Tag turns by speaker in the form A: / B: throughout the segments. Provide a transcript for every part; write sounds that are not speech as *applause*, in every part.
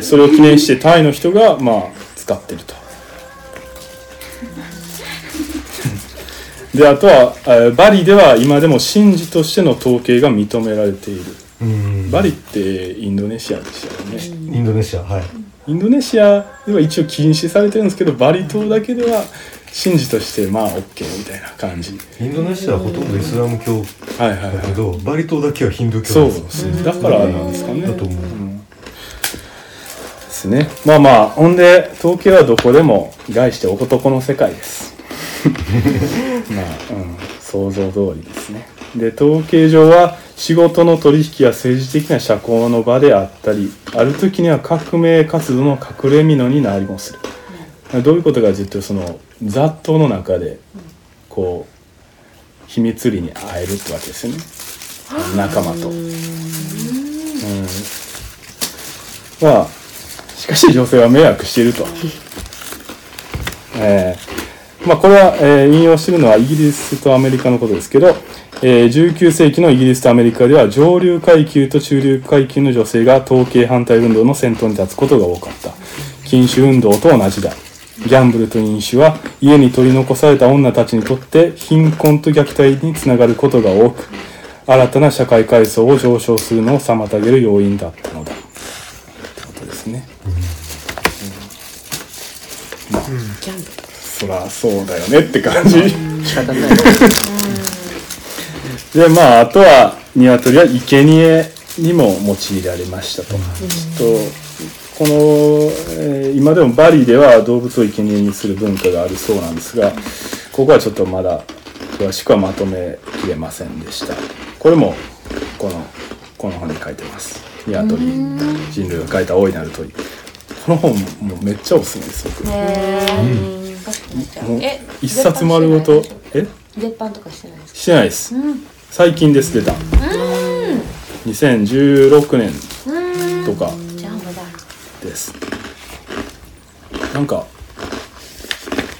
A: それを記念してタイの人がまあ使ってると。であとはえーバリでは今でも神事としての統計が認められている。
B: うん。
A: バリってインドネシアでしたよね。
B: インドネシアはい。
A: インドネシアでは一応禁止されてるんですけどバリ島だけでは神事としてまあ OK みたいな感じ。
B: インドネシアはほとんどイスラム教
A: はいはいはい。
B: だけどバリ島だけはヒンドゥー
A: そう
B: 教なんです
A: ね。だからなんですかね。
B: だと思う。
A: うんですね。まあまあほんで統計はどこでも概して男の世界です。*laughs* まあ、うん、想像通りですね。で統計上は仕事の取引や政治的な社交の場であったりある時には革命活動の隠れ蓑になりもする。どういうことかというとその雑踏の中でこう秘密裏に会えるってわけですよね。仲間と。うん。まあしかし女性は迷惑していると。えーまあこれは、えー引用しているのはイギリスとアメリカのことですけど、えー19世紀のイギリスとアメリカでは上流階級と中流階級の女性が統計反対運動の先頭に立つことが多かった。禁酒運動と同じだ。ギャンブルと飲酒は家に取り残された女たちにとって貧困と虐待につながることが多く新たな社会階層を上昇するのを妨げる要因だったのだ。そらそうだよねって感じ。
C: 仕方ない。
A: でまああとは鶏は生贄にも用いられましたと、ちょっとこの、えー今でもバリでは動物を生贄にする文化があるそうなんですがここはちょっとまだ詳しくはまとめきれませんでした。これもこのこの本に書いてます。鶏人類が書いた大いなる鳥。この本もうめっちゃおすすめです僕
D: え
A: 一冊丸ごと。え？
D: 絶版とかしてないですか？
A: してないです、最近です出た。2016年とか。
D: じゃあまだ。
A: です。なんか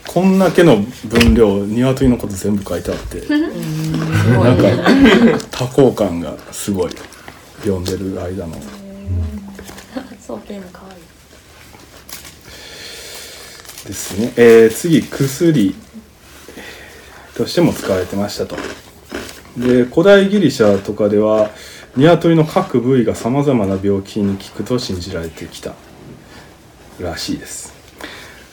A: こんだけの分量鶏のこと全部書いてあってなんか多幸感がすごい。読んでる間の。
D: そうペンかわいい
A: ですね、えー次薬。としても使われてましたと。で古代ギリシャとかでは鶏の各部位がさまざまな病気に効くと信じられてきた。らしいです。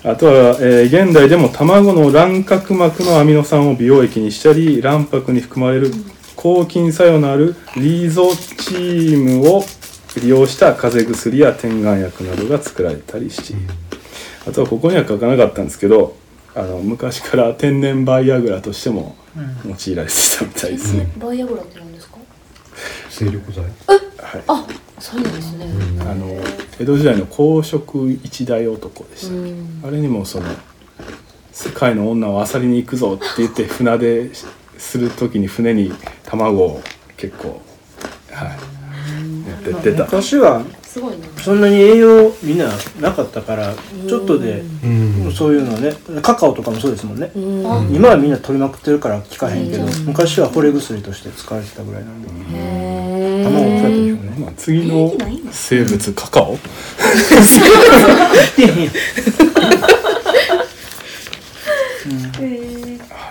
A: あとは、えー現代でも卵の卵殻膜のアミノ酸を美容液にしたり卵白に含まれる抗菌作用のあるリゾチームを利用した風邪薬や点眼薬などが作られたりしている。あとはここには書かなかったんですけどあの昔から天然バイアグラとしても用いられてたみたいですね、
D: バイアグラって何ですか？
B: 精力剤。
A: はい、
D: あそうなんですね。
A: あの江戸時代の公職一代男でした。っけ、あれにもその「世界の女を漁りに行くぞ」って言って船出する時に船に卵を結構はい持ってってた。
E: 昔は
D: すごいな。
E: そんなに栄養みんななかったからちょっとで
B: うん。
E: そういうのねカカオとかもそうですもんね。
D: あ
E: 今はみんな取りまくってるから効かへんけど昔は惚れ薬として使われてたぐらいなんで。
D: へ
E: 卵もそうやったでしょうね。
A: まあ、次の生物カカオは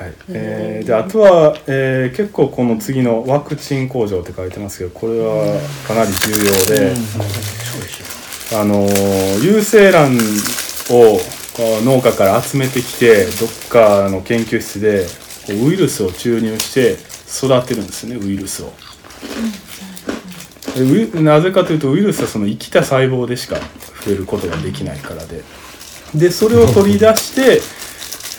A: い。えーであとは、えー結構この次のワクチン工場って書いてますけどこれはかなり重要で、あのー有精卵を農家から集めてきてどっかの研究室でウイルスを注入して育てるんですねウイルスを。なぜかというとウイルスはその生きた細胞でしか増えることができないからで。でそれを取り出して、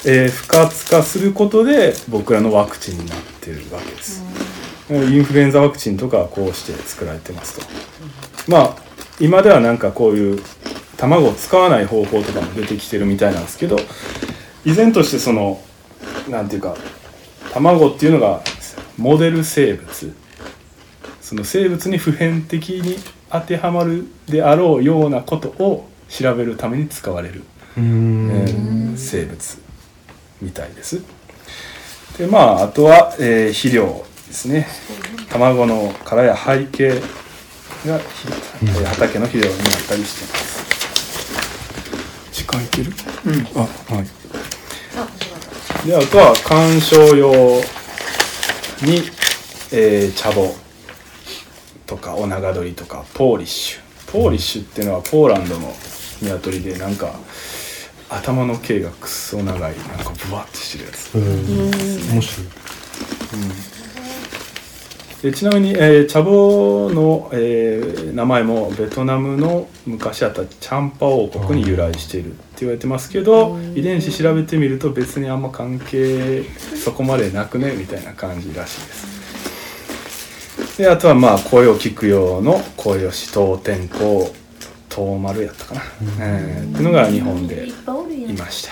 A: えー不活化することで僕らのワクチンになってるわけです、インフルエンザワクチンとかはこうして作られてますと。まあ今ではなんかこういう卵を使わない方法とかも出てきてるみたいなんですけど依然としてそのなんていうか卵っていうのがモデル生物。その生物に普遍的に当てはまるであろうようなことを調べるために使われる、
B: うん。
A: えー生物みたいです。でまああとは、えー肥料ですね。卵の殻や背景が、ひえー畑の肥料になったりしてます。間いける？
E: うん。
A: あはい。であとは鑑賞用に、えー茶葉とかオナガドリとかポーリッシュ。ポーリッシュっていうのはポーランドの鶏でなんか頭の毛がくっそ長い。なんかブワッてしてるやつ。
B: うん。面白い。
A: でちなみに、えー茶葉の、えー名前もベトナムの昔あったチャンパ王国に由来しているって言われてますけど遺伝子調べてみると別にあんま関係そこまでなくねみたいな感じらしいです。であとはまあ声を聞く用の声よし東天候東丸やったかな、えーっていうのが日本で
D: い
A: ました。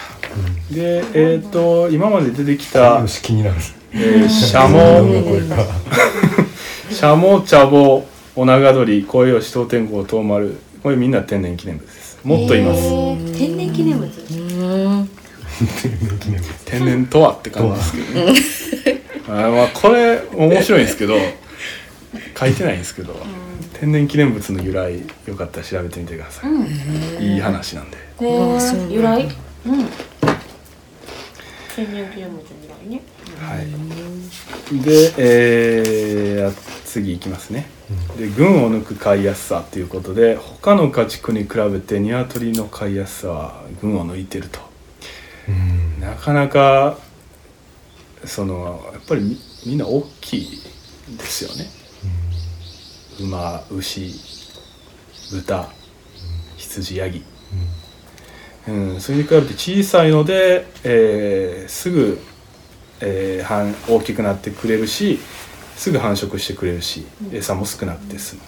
A: でえっ、と今まで出てきた
B: よ、し気になる。
A: えー、シャ
B: こ
A: モ *laughs* シャモ茶葉オナガドリ声よし東天候東丸これみんな天然記念物です。もっといます、
D: えー天然記念物？
C: うん。
B: 記念物。
A: 天然とはって感じですけどね。あーまあこれ面白いんですけど書いてないんですけど、天然記念物の由来よかったら調べてみてください、いい話なんで。
D: 由来？うん。天然記念物の由来ね。
A: はい。で、えー、次いきますね。で群を抜く飼いやすさということで他の家畜に比べて鶏の飼いやすさは群を抜いてると。
B: うん。
A: なかなかそのやっぱりみみんな大きいですよね馬牛豚羊ヤギ、うん、それに比べて小さいので、えーすぐ、えー繁大きくなってくれるしすぐ繁殖してくれるし餌も少なくて済む、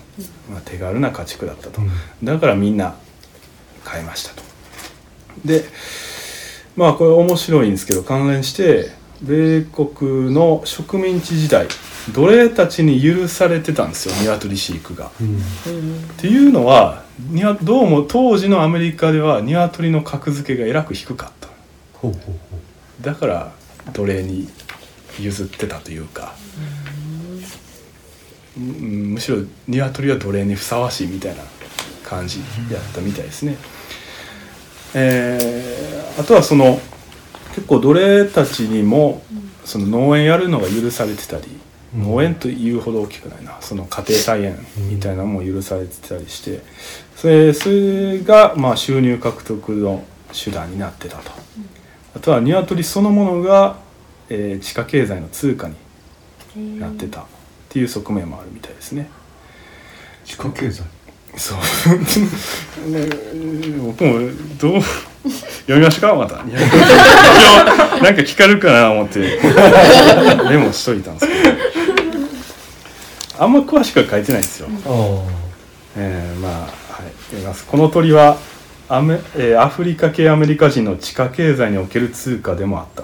A: まあ、手軽な家畜だったと、だからみんな買いましたと。でまあこれ面白いんですけど関連して米国の植民地時代奴隷たちに許されてたんですよ鶏飼育が。
B: うん
A: っていうのはどうも当時のアメリカでは鶏の格付けがえらく低かっただから奴隷に譲ってたというか、うんむしろ鶏は奴隷にふさわしいみたいな感じやったみたいですね。えーあとはその結構奴隷たちにもその農園やるのが許されてたり、
B: うん
A: 農園というほど大きくないなその家庭菜園みたいなのも許されてたりしてそれそれがまあ収入獲得の手段になってたと。あとは鶏そのものが、えー地下経済の通貨になってたっていう側面もあるみたいですね。
B: う地下経済？
A: そう。*laughs* ね僕もどう読みましたかまた。なんか聞かれるかな思って *laughs* メモしといたんですけど。あんま詳しくは書いてないんですよ。
B: あ
A: えーまあはい読みますこの鳥はアメ、えーアフリカ系アメリカ人の地下経済における通貨でもあった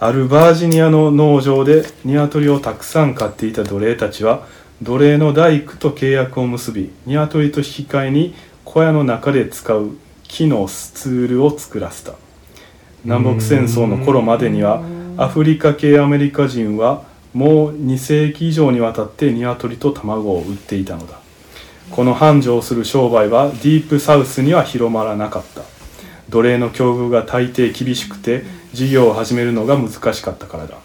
A: あるバージニアの農場で鶏をたくさん飼っていた奴隷たちは奴隷の大工と契約を結び鶏と引き換えに小屋の中で使う木のスツールを作らせた。南北戦争の頃までにはアフリカ系アメリカ人はもう2世紀以上にわたって鶏と卵を売っていたのだ。この繁盛する商売はディープサウスには広まらなかった。奴隷の境遇が大抵厳しくて事業を始めるのが難しかったからだ、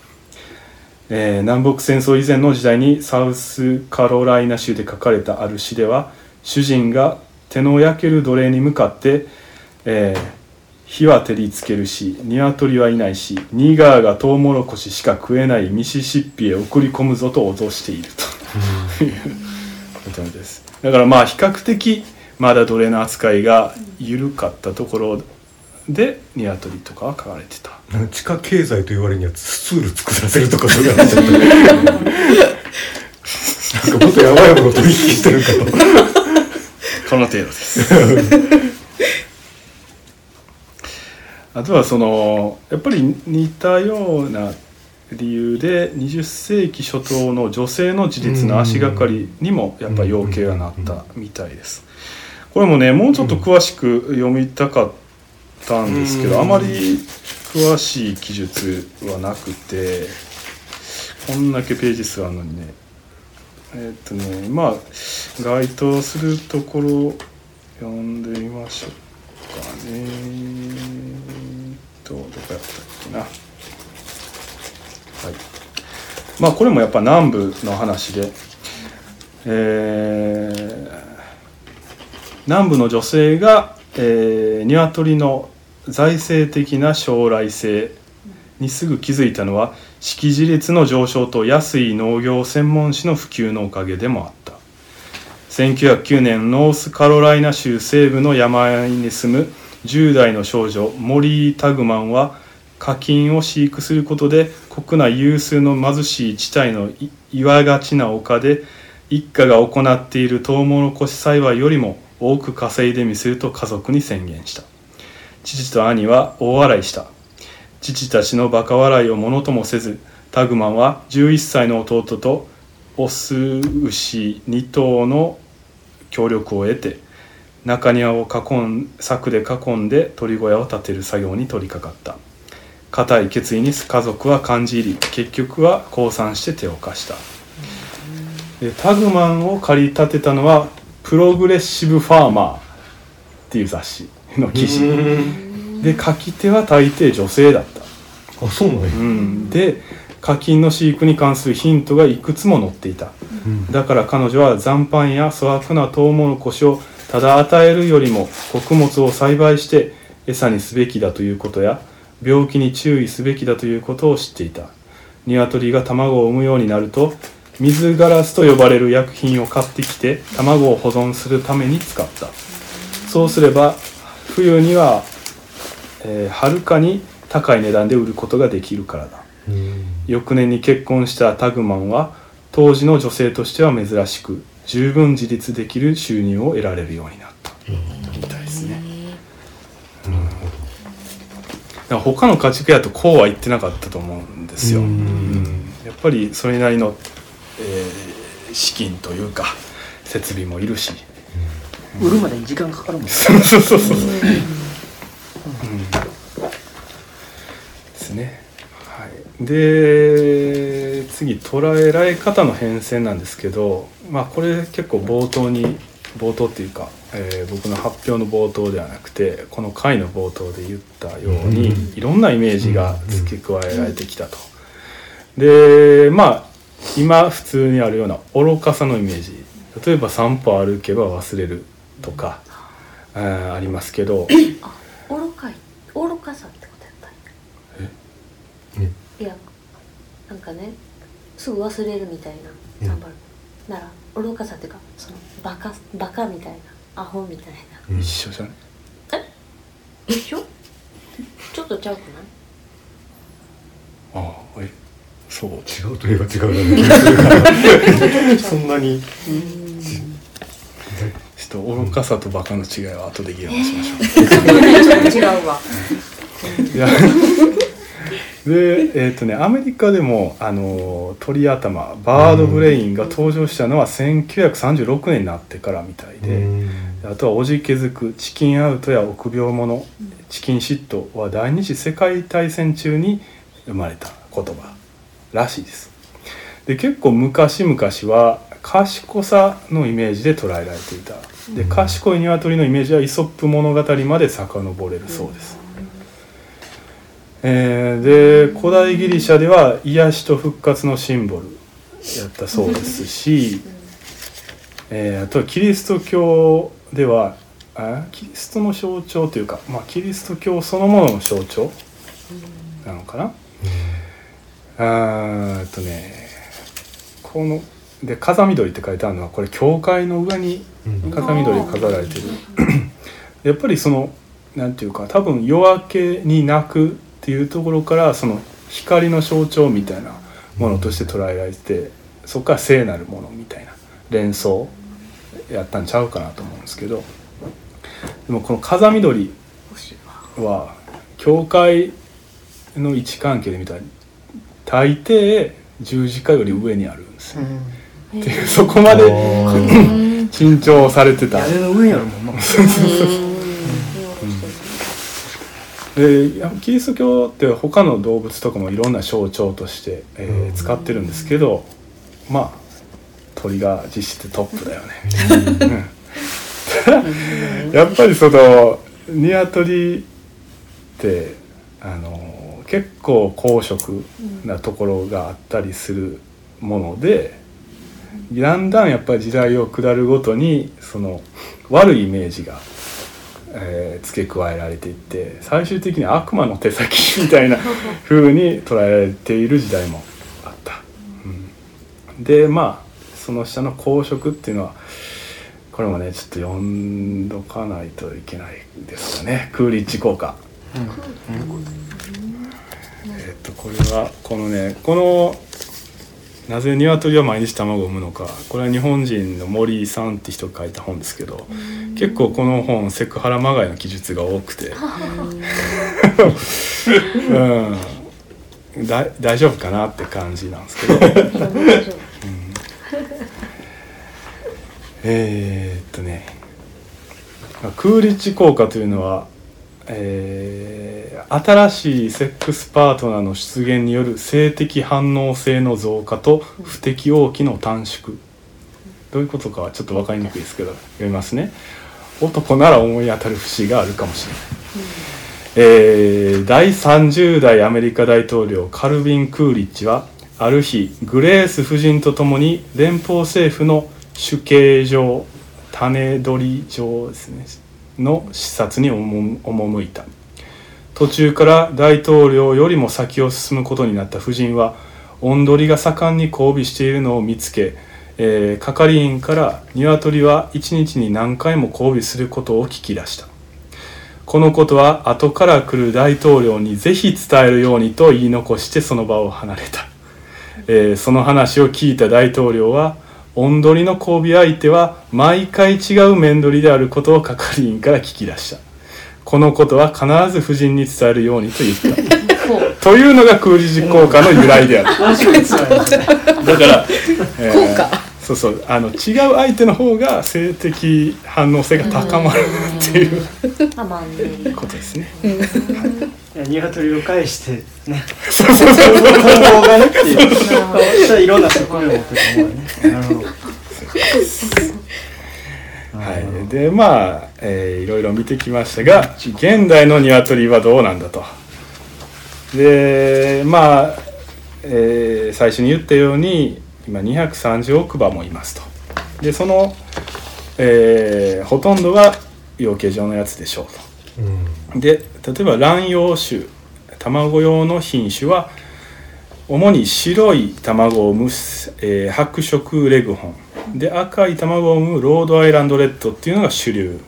A: えー南北戦争以前の時代にサウスカロライナ州で書かれたある詩では主人が手の焼ける奴隷に向かって、えー火は照りつけるし鶏はいないしニガーがトウモロコシしか食えないミシシッピへ送り込むぞと脅していると。*laughs* いうことです。だからまあ比較的まだ奴隷の扱いが緩かったところで鶏とかは飼われてた。
B: 地下経済と言われにはスツール作らせるとかそういう話だったね *laughs* なんかもっとやばいもの取引してるかと
A: この程度です。*laughs* あとはそのやっぱり似たような理由で20世紀初頭の女性の自立の足がかりにもやっぱ要求がなったみたいです。これもねもうちょっと詳しく読みたかったんですけどあまり詳しい記述はなくてこんだけページ数あるのにねえっとねまあ該当するところ読んでみましょうかね。とどこやったっけな。はい。まあこれもやっぱ南部の話で。えー南部の女性が、えー、鶏の財政的な将来性にすぐ気づいたのは識字率の上昇と安い農業専門誌の普及のおかげでもあった。1909年ノースカロライナ州西部の山あいに住む10代の少女モリー・タグマンは課金を飼育することで国内有数の貧しい地帯の岩がちな丘で一家が行っているトウモロコシ栽培よりも多く稼いでみせると家族に宣言した。父と兄は大笑いした。父たちのバカ笑いをものともせずタグマンは11歳の弟とオス牛2頭の協力を得て中庭を囲ん柵で囲んで鳥小屋を建てる作業に取り掛かった。固い決意に家族は感じ入り結局は降参して手を貸した。でタグマンを駆り立てたのはプログレッシブ・ファーマーっていう雑誌の記事。で書き手は大抵女性だった。
B: あそうなんや。
A: うん、で課金の飼育に関するヒントがいくつも載っていた。
B: うん。
A: だから彼女は残飯や粗悪なトウモロコシをただ与えるよりも穀物を栽培して餌にすべきだということや病気に注意すべきだということを知っていた。鶏が卵を産むようになると水ガラスと呼ばれる薬品を買ってきて卵を保存するために使った。そうすれば冬には、えーはるかに高い値段で売ることができるからだ。
B: うん。
A: 翌年に結婚したタグマンは当時の女性としては珍しく十分自立できる収入を得られるようになった。みたいですね。だから他の家畜やとこうは言ってなかったと思うんですよ、
B: うん。
A: うん。やっぱりそれなりの、えー資金というか設備もいるし。
E: 売るまでに時間かかるもん
A: そうそうそうそう。うん。ですね。はい。で、次捉えられ方の変遷なんですけど、まあこれ結構冒頭に冒頭っていうか、えー僕の発表の冒頭ではなくて、この回の冒頭で言ったように、
B: うん
A: いろんなイメージが付け加えられてきたと。で、まあ今普通にあるような愚かさのイメージ。例えば散歩歩けば忘れるとか。あーありますけど
D: あ愚かい愚かさってことやったんや
B: え
D: いやなんかねすぐ忘れるみたい
B: うん。
D: な頑張る。なら愚かさっていうかそのバカバカみたいなアホみたいな。
B: うん。
A: 一緒じゃない？
D: 一緒？ちょっとちゃうくない？
A: ああえ？そう。
B: 違うといえば違うだね。そんなに。
A: ちょっと愚かさとバカの違いは後で議論しましょう、*laughs*
D: ちょっと違うわ。
A: いやでえっ、とねアメリカでもあの鳥頭バードブレインが登場したのは1936年になってからみたいで、あとはおじけづくチキンアウトや臆病者チキンシットは第二次世界大戦中に生まれた言葉らしいです。で結構昔々は賢さのイメージで捉えられていた。で賢い鶏のイメージはイソップ物語まで遡れるそうです、えーで古代ギリシャでは癒しと復活のシンボルやったそうですし、えーあとはキリスト教ではあキリストの象徴というか、まあ、キリスト教そのものの象徴なのかな、あっとねこので風緑って書いてあるのはこれ教会の上に
B: うん。
A: 風緑が飾られてる。やっぱりそのなんていうか多分夜明けに泣くっていうところからその光の象徴みたいなものとして捉えられててそこから聖なるものみたいな連想やったんちゃうかなと思うんですけどでもこの風緑は教会の位置関係で見たら大抵十字架より上にあるんですよ、っていうそこまで *laughs* 珍重されてた。
E: 屋根の上にあるもんな *laughs*
A: でキリスト教って他の動物とかもいろんな象徴として、えー
B: うん。
A: 使ってるんですけどまあ鳥が実質トップだよね。うん。*laughs* やっぱりそのニワトリってあの結構公職なところがあったりするものでだんだんやっぱり時代を下るごとにその悪いイメージが、えー付け加えられていって最終的に悪魔の手先みたいな *laughs* 風に捉えられている時代もあった。うんでまあその下の公職っていうのはこれもねちょっと読んどかないといけないですよねクーリッジ効果。えっとこれはこのねこのなぜ鶏は毎日卵を産むのか。これは日本人の森井さんって人が書いた本ですけど結構この本セクハラまがいの記述が多くて。*laughs* うん。だ大丈夫かなって感じなんですけど。
D: 大丈夫
A: えーっとね。まあクーリッジ効果というのは、えー新しいセックスパートナーの出現による性的反応性の増加と不適応期の短縮。どういうことかはちょっと分かりにくいですけど読みますね。男なら思い当たる節があるかもしれない、えー第30代アメリカ大統領カルビン・クーリッジはある日グレース夫人と共に連邦政府の主計上種取り場ですねの視察に赴いた。途中から大統領よりも先を進むことになった夫人は音取りが盛んに交尾しているのを見つけ、えー係員から鶏は一日に何回も交尾することを聞き出したこのことは後から来る大統領にぜひ伝えるようにと言い残してその場を離れた、えーその話を聞いた大統領は音取りの交尾相手は毎回違う面取りであることを係員から聞き出したこのことは必ず夫人に伝えるようにと言った。というのがクーリッジ効果の由来である。だから、えー
C: 効果。
A: そうそう。あの違う相手の方が性的反応性が高まるっていうことですね。
E: いや鶏を返してね。
A: そうそうそうそう。
E: 混合がねっていう
D: なるほど
E: それいろんな側面を持ってると思うよねなるほど
A: はい、でまあ、えーいろいろ見てきましたが現代の鶏はどうなんだと。でまあ、えー最初に言ったように今230億羽もいますと。でその、えーほとんどが養鶏場のやつでしょうと。
B: うん
A: で例えば卵用種卵用の品種は主に白い卵を産む、えー白色レグホンで赤い卵を産むロードアイランドレッドっていうのが主流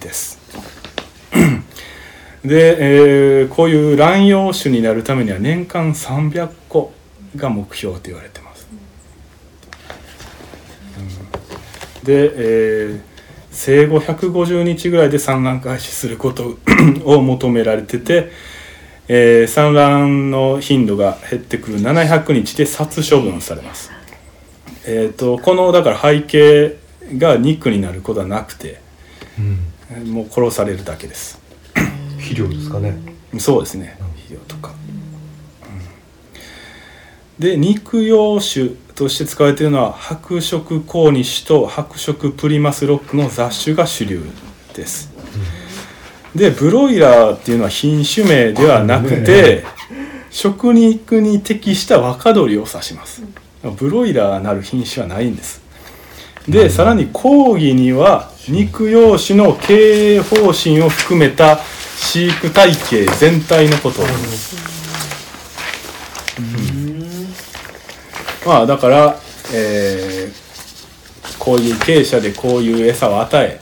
A: です。*clears throat* で、えーこういう卵用種になるためには年間300個が目標と言われてます。うんで、えー生後150日ぐらいで産卵開始することを求められてて、えー産卵の頻度が減ってくる700日で殺処分されます。えー、とこのだから背景が肉になることはなくて
B: うん。
A: えーもう殺されるだけです。
B: 肥料ですかね。
A: そうですね。肥料とか、うん。で肉用種として使われているのは白色コーニッシュと白色プリマスロックの雑種が主流です、でブロイラーっていうのは品種名ではなくて、食肉に適した若鶏を指しますブロイラーなる品種はないんです。で、さらに講義には肉用種の経営方針を含めた飼育体系全体のことを言いますまあだから、えーこういう傾斜でこういう餌を与え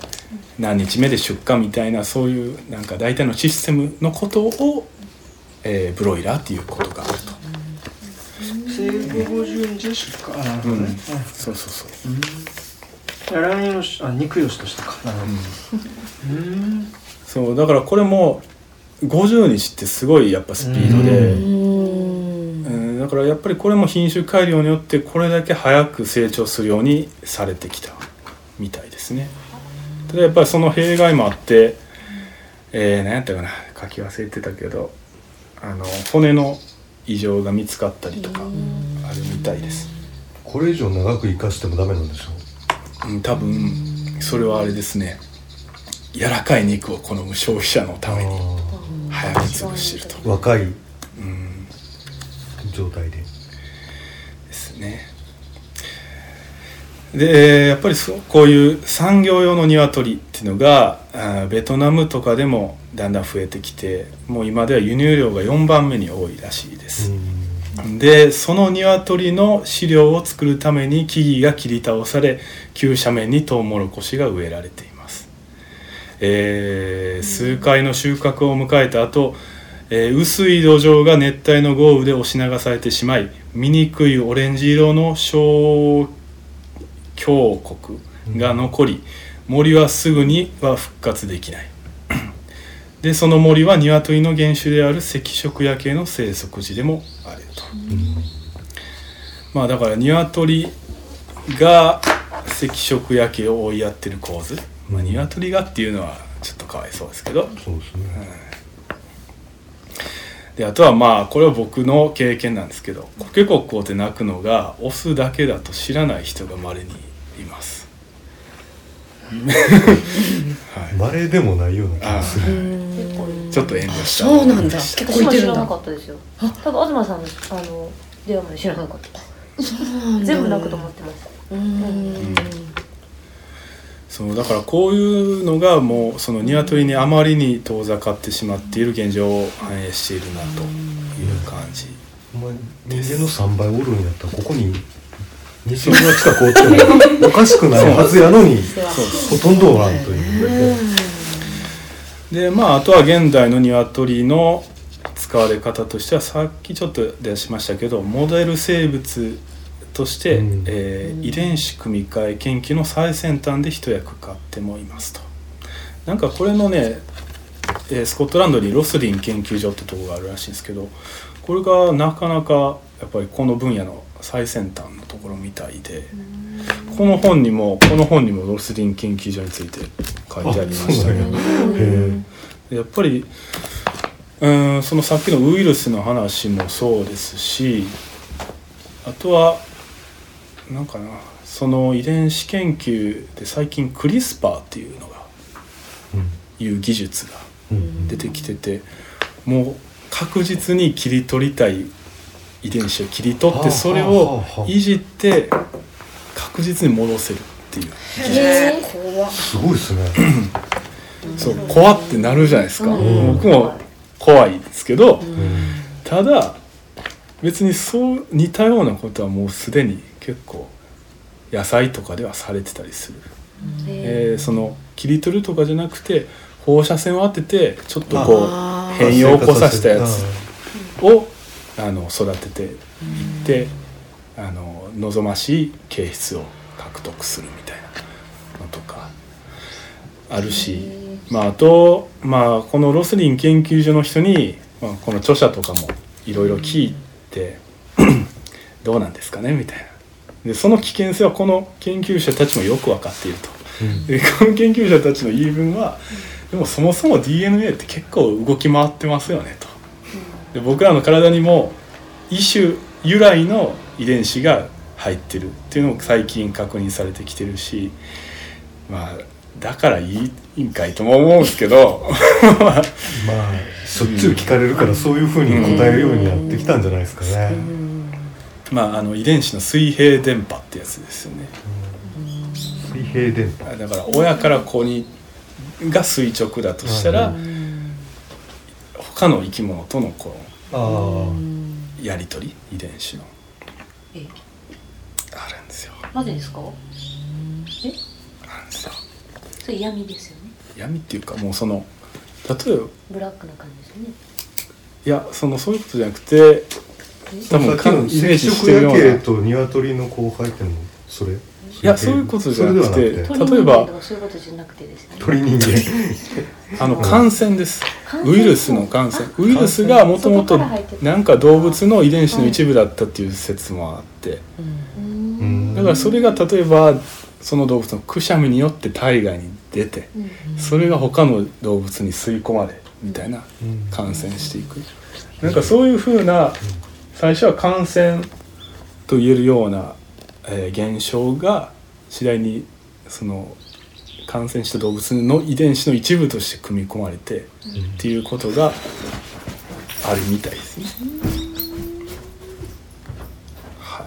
A: 何日目で出荷みたいなそういうなんか大体のシステムのことを、えーブロイラーっていうことがあると、
E: 生後50日で出荷あなるほどね、
A: うん。そうそうそう。
E: うん、卵用紙あ肉用紙としてか。なるほどうん。
A: そうだからこれも50日ってすごいやっぱスピードで、うん、だからやっぱりこれも品種改良によってこれだけ早く成長するようにされてきたみたいですね。ただやっぱりその弊害もあって、えー、何やったかな。書き忘れてたけどあの骨の異常が見つかったりとかあるみたいです。
B: これ以上長く生かしてもダメなんでしょ？
A: うん、多分それはあれですね。柔らかい肉を好む消費者のために
B: あ
A: 早め潰してると。
B: ー若い
A: うん。
B: 状態で。
A: ですねでやっぱりそうこういう産業用の鶏っていうのがベトナムとかでもだんだん増えてきてもう今では輸入量が4番目に多いらしいです、でその鶏の飼料を作るために木々が切り倒され急斜面にトウモロコシが植えられています、えー数回の収穫を迎えた後、えー薄い土壌が熱帯の豪雨で押し流されてしまい醜いオレンジ色の小峡谷が残り森はすぐには復活できない。*coughs* でその森は鶏の原種である赤色野系の生息地でもあると、まあだから鶏が赤色野系を追いやってる構図、まあ、鶏がっていうのはちょっとかわいそうですけど。
B: そうですね。
A: であとはまあこれは僕の経験なんですけどコケコッコーって鳴くのがオスだけだと知らない人がまれに *laughs* はい。
B: まれでもないような気がする。
D: 結構
A: ちょっと遠慮した。
C: そうなんだ。
A: 結
C: 結構いてるんだ
D: 知らなかったですよ。多分東さんのあの電話まで知らなかった。全部泣くと思ってました
C: うん。
A: そうだからこういうのがもうその鶏にあまりに遠ざかってしまっている現状を反映しているなという感じ
B: お前人間の3倍おるんやったらここに西村近くおっても *laughs* おかしくないはずやのにほとんどおらんという。
A: でまああとは現代の鶏の使われ方としてはさっきちょっと出しましたけどモデル生物として、
B: うん。
A: えー遺伝子組み換え研究の最先端で一役買ってもいますと。なんかこれのね、えースコットランドにロスリン研究所ってとこがあるらしいんですけどこれがなかなかやっぱりこの分野の最先端のところみたいでこの本にもこの本にもロスリン研究所について書いてありましたけど。
B: や。
A: っぱりうーんそのさっきのウイルスの話もそうですしあとはなんかなその遺伝子研究で最近クリスパーっていうのがいう技術が
B: うん。
A: 出てきててもう確実に切り取りたい遺伝子を切り取って
B: はあ
A: それ
B: はあ
A: をいじって確実に戻せるっていう。
C: へえ怖っ。
B: すごいですね。
A: そう怖ってなるじゃないですか、
B: うん。
A: 僕も怖いですけど、
B: うん。
A: ただ別にそう似たようなことはもうすでに結構野菜とかではされてたりする、えーその切り取るとかじゃなくて放射線を当ててちょっとこう変容を起こさせたやつをあの育てていってあの望ましい形質を獲得するみたいなのとかあるし、まあ、あと、まあ、このロスリン研究所の人に、まあ、この著者とかもいろいろ聞いて *clears throat* どうなんですかねみたいな。でその危険性はこの研究者たちもよく分かっていると。
B: うん。
A: でこの研究者たちの言い分はでもそもそも DNA って結構動き回ってますよねとで僕らの体にも異種由来の遺伝子が入ってるっていうのも最近確認されてきてるしまあだからいいいいんかいとも思うんですけど *laughs*
B: まあしょっちゅう聞かれるからそういうふうに答えるようにやってきたんじゃないですかね。
A: まああの遺伝子の水平電波ってやつですよね。
B: 水平電波。
A: だから親から子にが垂直だとしたら、
B: うん
A: 他の生き物とのこ
B: ああ
A: のやり取り遺伝子の。
D: え。
A: あるんですよ。
D: なぜですか？え？
A: あるんですよ。
D: それ闇ですよね。
A: 闇っていうかもうその例えば
D: ブラックな感じですよね。
A: いやそのそういうことじゃなくて多分
B: さっきの
A: イメージし
B: 赤
A: てるような。
B: と鶏の交配ってのもそれ？い
A: いやそういうことじゃなくて例えば
D: 鳥人間とかそういうことじゃなくてですね。
B: 鳥人間。
A: あの感染です。ウイルスの感染。ウイルスがもともとんか動物の遺伝子の一部だったっていう説もあって。だからそれが例えばその動物のくしゃみによって体外に出て
D: うん。
A: それが他の動物に吸い込まれみたいな
B: うん。
A: 感染していく。なんかそういうふうな最初は感染と言えるような、えー現象が次第にその感染した動物の遺伝子の一部として組み込まれて、っていうことがあるみたいですね。はい。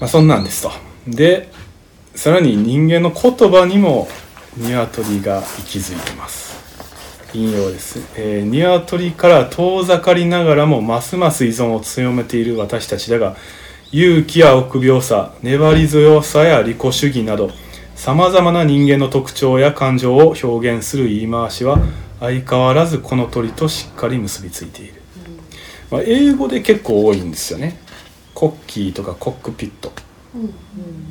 A: まあそんなんですと。でさらに人間の言葉にも鶏が息づいてます。引用です、えー、鶏から遠ざかりながらもますます依存を強めている私たちだが勇気や臆病さ粘り強さや利己主義などさまざまな人間の特徴や感情を表現する言い回しは相変わらずこの鳥としっかり結びついている、まあ、英語で結構多いんですよね。コッキーとかコックピット。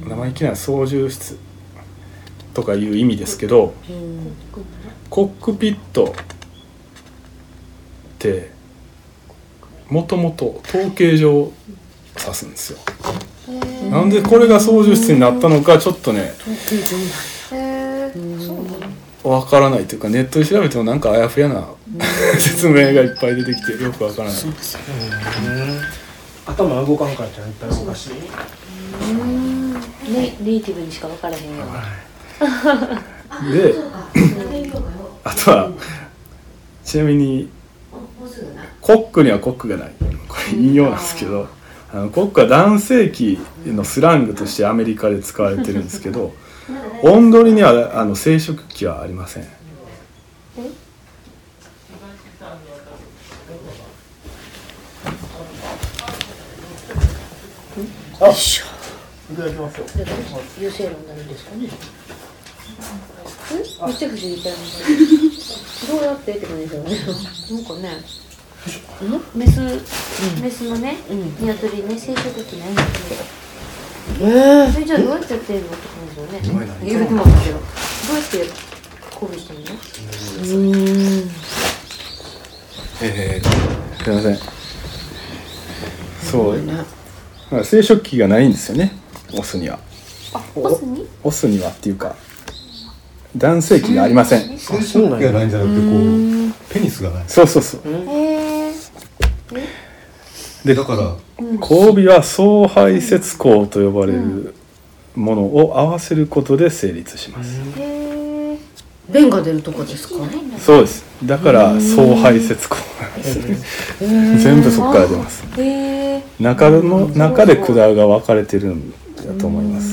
A: 生意気な操縦室とかいう意味ですけど、コックピットってもともと統計上を指すんですよ。なんでこれが操縦室になったのかちょっとねわからないというかネットで調べてもなんかあやふやな説明がいっぱい出てきてよくわからない。
E: 頭動かんからじゃんいっぱい。動かし
D: ネイティブにしか分からへんよ *laughs*
A: であとはちなみにコックにはコックがない。これ引用なんですけどあのコックは男性器のスラングとしてアメリカで使われてるんですけど *laughs* 音取りにはあの生殖器はありません。
E: いただきますよ。
D: 優勢論になるんですかね。えめっちゃ不思議ちゃいますどうやってって感じですよね。なんかねメス、メスのね、ニワトリね、生殖器ないんですよ。
C: え
D: それじゃあどうやってやってるのって感じですよね。言うてますけど。どうやって交尾してるの？
A: えー、すいません。そう。まあ生殖器がないんですよね。オスには。
D: あ、オスに？
A: オスにはっていうか男性器がありません。
B: 生殖器がないんじゃなくてこうペニスがない。
A: そうそうそう。
D: へえ。
A: で
B: だから
A: 交尾は総排泄口と呼ばれるものを合わせることで成立します。
C: 便が出るとこですか？
A: そうです。だから総排泄口なんですね。全部そこから出ます。中の中で管が分かれてるんだと思います。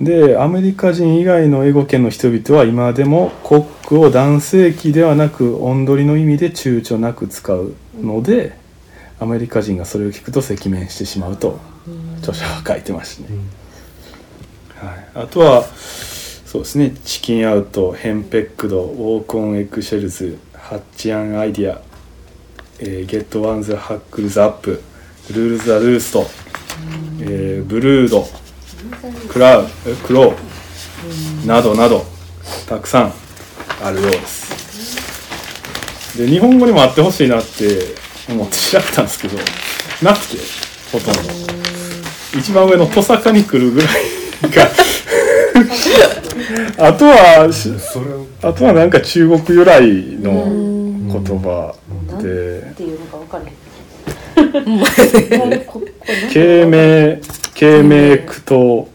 A: でアメリカ人以外の英語圏の人々は今でもコックを男性器ではなく雄鶏の意味で躊躇なく使うのでアメリカ人がそれを聞くと赤面してしまうと著者は書いてましたね、はい、あとはそうですね。 chicken out henpecked walk on eggshells hatch an idea、えーゲットワンズハックルズアップルールザルースト、えーブルードクラウえクローなどなどたくさんあるようです。で日本語にもあってほしいなって思って調べたんですけどなくてほとんど。一番上のトサカに来るぐらいが *laughs* あとはあとはなんか中国由来の言葉で。
D: っていうのか分からへん。*laughs*
A: 慶明慶明苦闘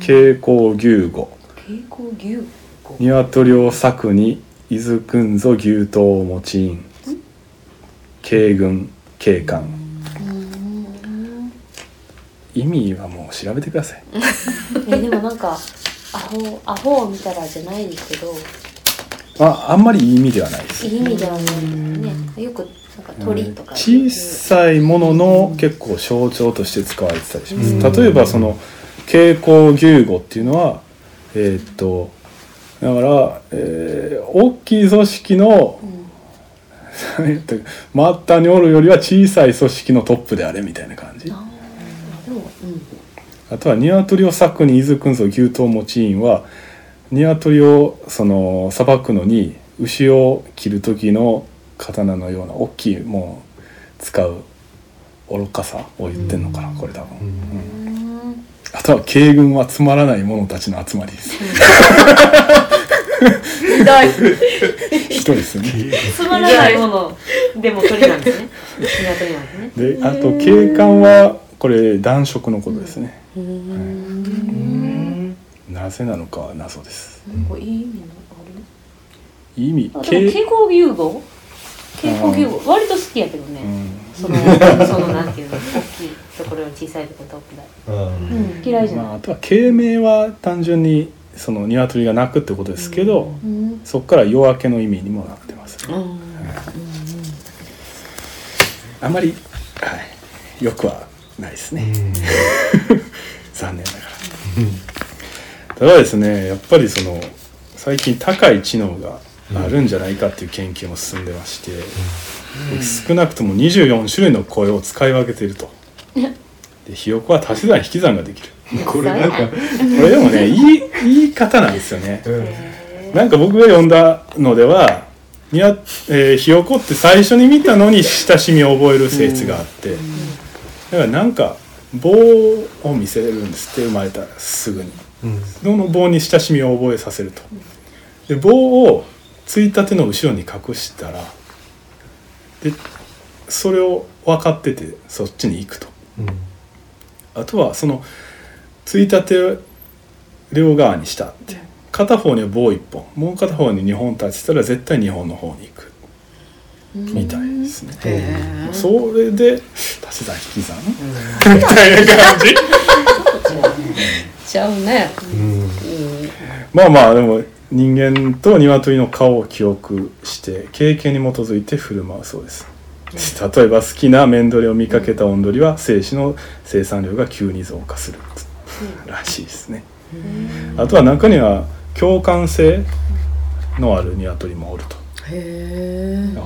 A: 慶光牛語。
D: 蛍光牛語。
A: 鶏を裂くに伊豆くんぞ牛刀を持ちん。慶軍慶官意味はもう調べてください。*laughs*
D: えでもなんかアホアホを見たらじゃないですけど。
A: ああんまりいい意味ではないです。
D: いい意味ではないね。よく鳥とか。
A: 小さいものの結構象徴として使われてたりします。例えばその蛍光牛語っていうのはえーっとだから、えー大きい組織の、*laughs* えっと末端におるよりは小さい組織のトップであれみたいな感じ。
D: でもうん。
A: あとは鶏を裂くに伊豆くんぞ牛刀持ちんは鶏をそのさばくのに牛を切る時の刀のような大きいものを使う愚かさを言ってんのかなこれ多分、うん。あとは慶軍はつまらない者たちの集まりです。
D: ひどい。
A: 一人ですよね。
D: つまらないものでも鳥なんですね。鶏なん。ですね
A: であと警官はこれ男色のことですね。
D: うん。
A: なぜなのかは謎です。
D: なんかいい意味のある？
A: 意味
D: あでも蛍光牛語蛍光牛語割と好きやけどね、
A: うん。
D: その *laughs* そのなんていうの大きいところより小さいところと大きい
B: うん。
D: うん。嫌いじゃない、
A: まあ、あとは慶明は単純にその鶏が鳴くってことですけど、
D: うん。
A: そこから夜明けの意味にもなってます、
C: うん。
A: あまり、はい、よくはないですね、*laughs* 残念ながら。ただですねやっぱりその最近高い知能があるんじゃないかっていう研究も進んでまして、少なくとも24種類の声を使い分けていると。でひよこは足し算引き算ができる。*laughs* これなんかこれでもねいい言い方なんですよね、なんか僕が読んだのではにわ、えーひよこって最初に見たのに親しみを覚える性質があって、だからなんか棒を見せれるんですって生まれたらすぐに
B: うん。
A: その棒に親しみを覚えさせるとで棒をついたての後ろに隠したらでそれを分かっててそっちに行くと。あとはそのついたてを両側にしたって。片方には棒1本。もう片方に2本立てたら絶対2本の方に行く。みたいですね、
C: へえ
A: それで足し算引き算、みたいな感じ？*laughs*
C: ちゃうね。
B: うん。
A: まあまあでも人間と鶏の顔を記憶して経験に基づいて振る舞うそうです。例えば好きなメンドリを見かけたオンドリは精子の生産量が急に増加する。らしいですね。あとは中には共感性のある鶏もおると。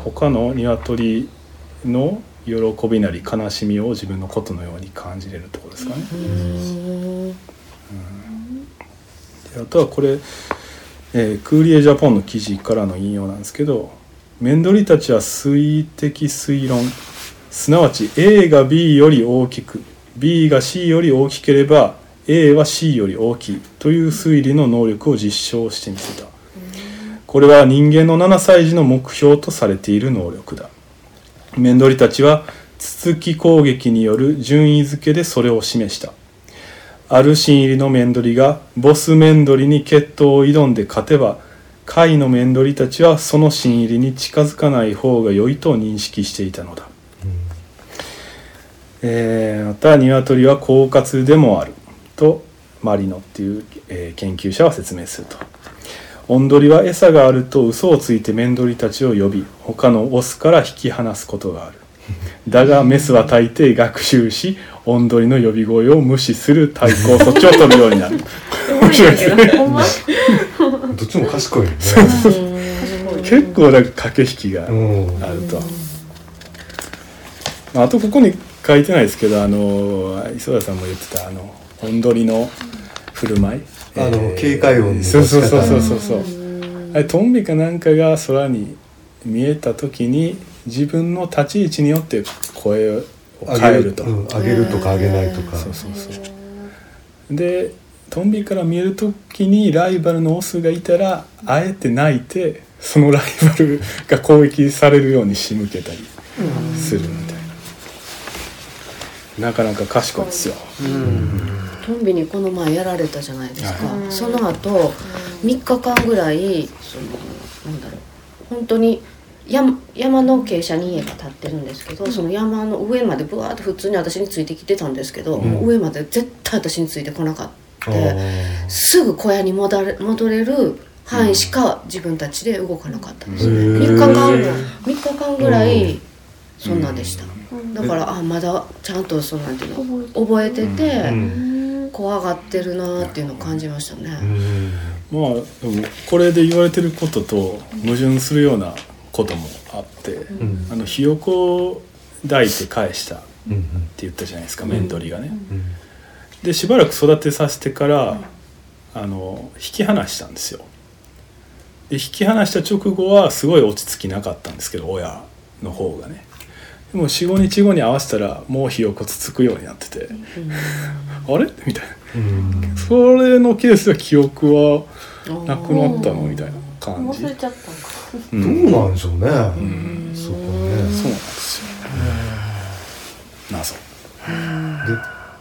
A: 他の鶏の喜びなり悲しみを自分のことのように感じれるってことですかね。あとはこれ、えークーリエジャポンの記事からの引用なんですけどメンドリたちは水的推論。すなわち A が B より大きく B が C より大きければ A は C より大きいという推理の能力を実証してみせた。これは人間の7歳児の目標とされている能力だ。メンドリたちはつつき攻撃による順位付けでそれを示した。ある新入りのメンドリがボスメンドリに決闘を挑んで勝てば下位のメンドリたちはその新入りに近づかない方が良いと認識していたのだ、えーまた鶏は狡猾でもあるとマリノっていう、えー研究者は説明すると。オンドリは餌があると嘘をついてメンドリたちを呼び他のオスから引き離すことがある。だがメスは大抵学習しオンドリの呼び声を無視する対抗措置を取るようになる。面白いですね
B: どっちも賢いよね。
A: 結構なんか駆け引きが
B: うん
A: あると、まああとここに書いてないですけどあの磯田さんも言ってたあのオンドリの振る舞い。
B: あの警戒音の
A: そうそうそうそうそうそう。あれトンビかなんかが空に見えた時に自分の立ち位置によって声変えると、
B: うん上げるとか上げないとか。
A: そうそうそう。でトンビから見える時にライバルのオスがいたらあえて鳴いてそのライバルが攻撃されるように仕向けたりするみたいな。なかなか賢いですよ。
C: トンビにこの前やられたじゃないですか、
A: は
C: その後3日間ぐらいそのなんだろう。本当に山山の傾斜に家が建ってるんですけど、その山の上までブワーって普通に私についてきてたんですけど、もう上まで絶対私についてこなかった、すぐ小屋に戻れ戻れる範囲しか自分たちで動かなかったんですよ、
B: へ
C: 3
B: ー
C: 日間3日間ぐらいそんなんでした、だからあまだちゃんとそんなんていうの覚えてて、
B: うん。
C: 怖がってるなーっていうのを感じましたね、
B: うん。
A: まあこれで言われてることと矛盾するようなこともあって、
B: ん。
A: あのひよこを抱いて返したって
B: うん
A: 言ったじゃないですか、メンドリがね。
B: うん
A: でしばらく育てさせてから、あの引き離したんですよ。で引き離した直後はすごい落ち着きなかったんですけど親の方がね。でも45日後に合わせたらもうひよこつつくようになってて、あれ？みたい
B: うん。
A: なそれのケースでは記憶はなくなったの？みたいな感じ、
D: 忘れちゃったんか。
A: う
B: ど
A: ん。
B: うなんでしょうね。そこ
A: そう
B: ね
A: なんですよ謎。
B: で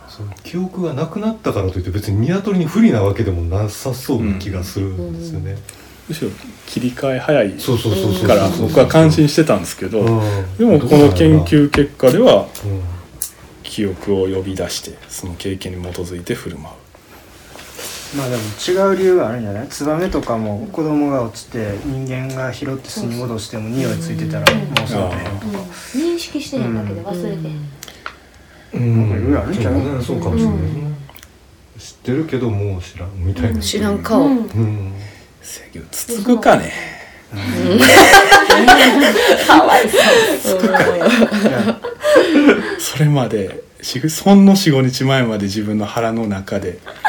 B: その記憶がなくなったからといって別に鶏に不利なわけでもなさそうな気がするんですよね、
A: むしろ切り替え早い
B: そうそうそうそう。
A: から僕は感心してたんですけど、
B: うん。
A: でもこの研究結果では
B: うん。
A: 記憶を呼び出してその経験に基づいて振る舞う
E: まあでも違う理由があるんじゃない？ツバメとかも子供が落ちて人間が拾って巣に戻しても匂いついてたらもうそうだへん。とか
D: 認識してへんだけで忘れてへん。
B: うん。
E: なんかいろいろあるんちゃう
B: そうねそうかもしれないね、知ってるけどもう知らん。みたいな。
C: 知らん。顔、
D: うん。
B: うん。
A: 制御つつくかね。
D: かわいそう。
A: それまでしほんの45日前まで自分の腹の中で